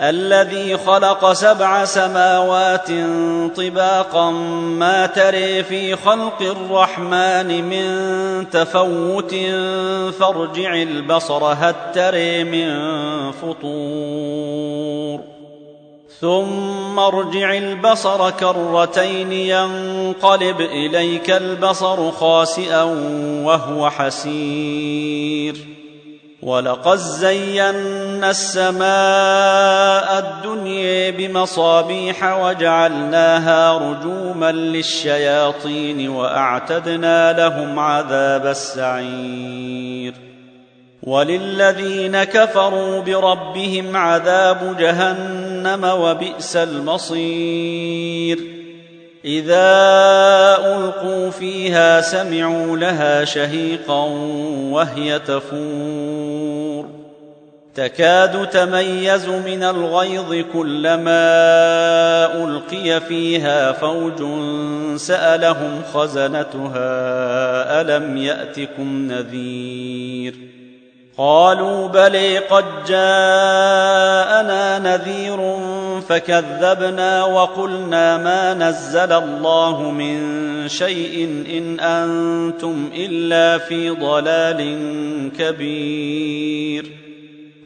الذي خلق سبع سماوات طباقا ما تري في خلق الرحمن من تفوت فارجع البصر هل تري من فطور. ثم ارجع البصر كرتين ينقلب إليك البصر خاسئا وهو حسير. ولقد زينا السماء الدنيا بمصابيح وجعلناها رجوما للشياطين وأعتدنا لهم عذاب السعير. وللذين كفروا بربهم عذاب جهنم وبئس المصير. إذا ألقوا فيها سمعوا لها شهيقا وهي تفور. تكاد تميز من الغيظ كلما ألقي فيها فوج سألهم خزنتها ألم يأتكم نذير؟ قالوا بلي قد جاءنا نذير فكذبنا وقلنا ما نزل الله من شيء إن أنتم إلا في ضلال كبير.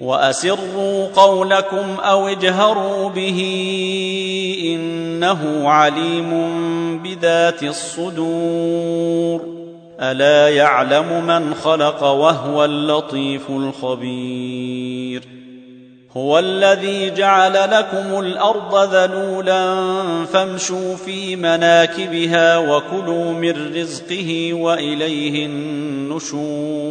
وأسروا قولكم أو اجهروا به إنه عليم بذات الصدور. ألا يعلم من خلق وهو اللطيف الخبير. هو الذي جعل لكم الأرض ذلولا فامشوا في مناكبها وكلوا من رزقه وإليه النشور.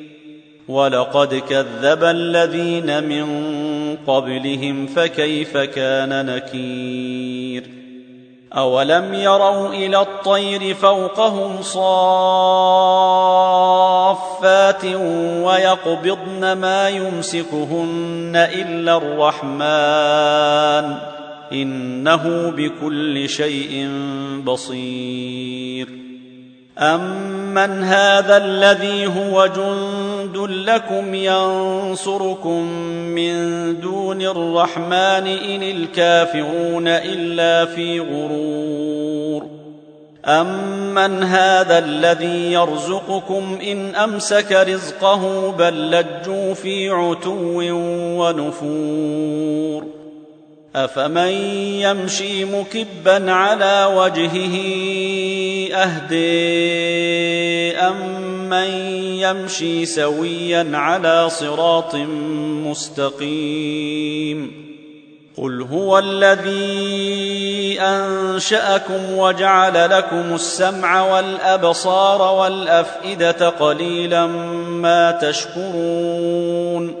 ولقد كذب الذين من قبلهم فكيف كان نكير أولم يروا إلى الطير فوقهم صافات ويقبضن ما يمسكهن إلا الرحمن إنه بكل شيء بصير أمن هذا الذي هو جند لكم ينصركم من دون الرحمن إن الكافرون إلا في غرور. امن هذا الذي يرزقكم ان امسك رزقه بل لجوا في عتو ونفور. أفمن يمشي مكبا على وجهه أهدي امن يمشي سويا على صراط مستقيم. قل هو الذي أنشأكم وجعل لكم السمع والأبصار والأفئدة قليلا ما تشكرون.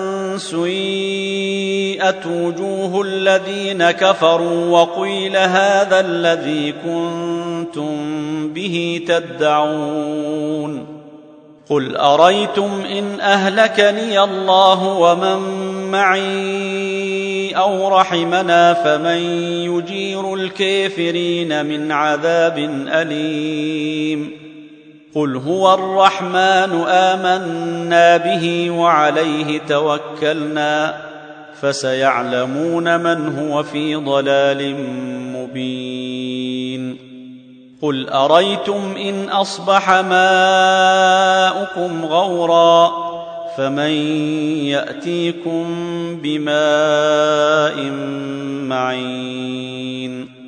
سيئت وجوه الذين كفروا وقيل هذا الذي كنتم به تدعون قل أريتم إن أهلكني الله ومن معي أو رحمنا فمن يجير الكافرين من عذاب أليم قل هو الرحمن امنا به وعليه توكلنا فسيعلمون من هو في ضلال مبين قل اريتم ان اصبح ماؤكم غورا فمن ياتيكم بماء معين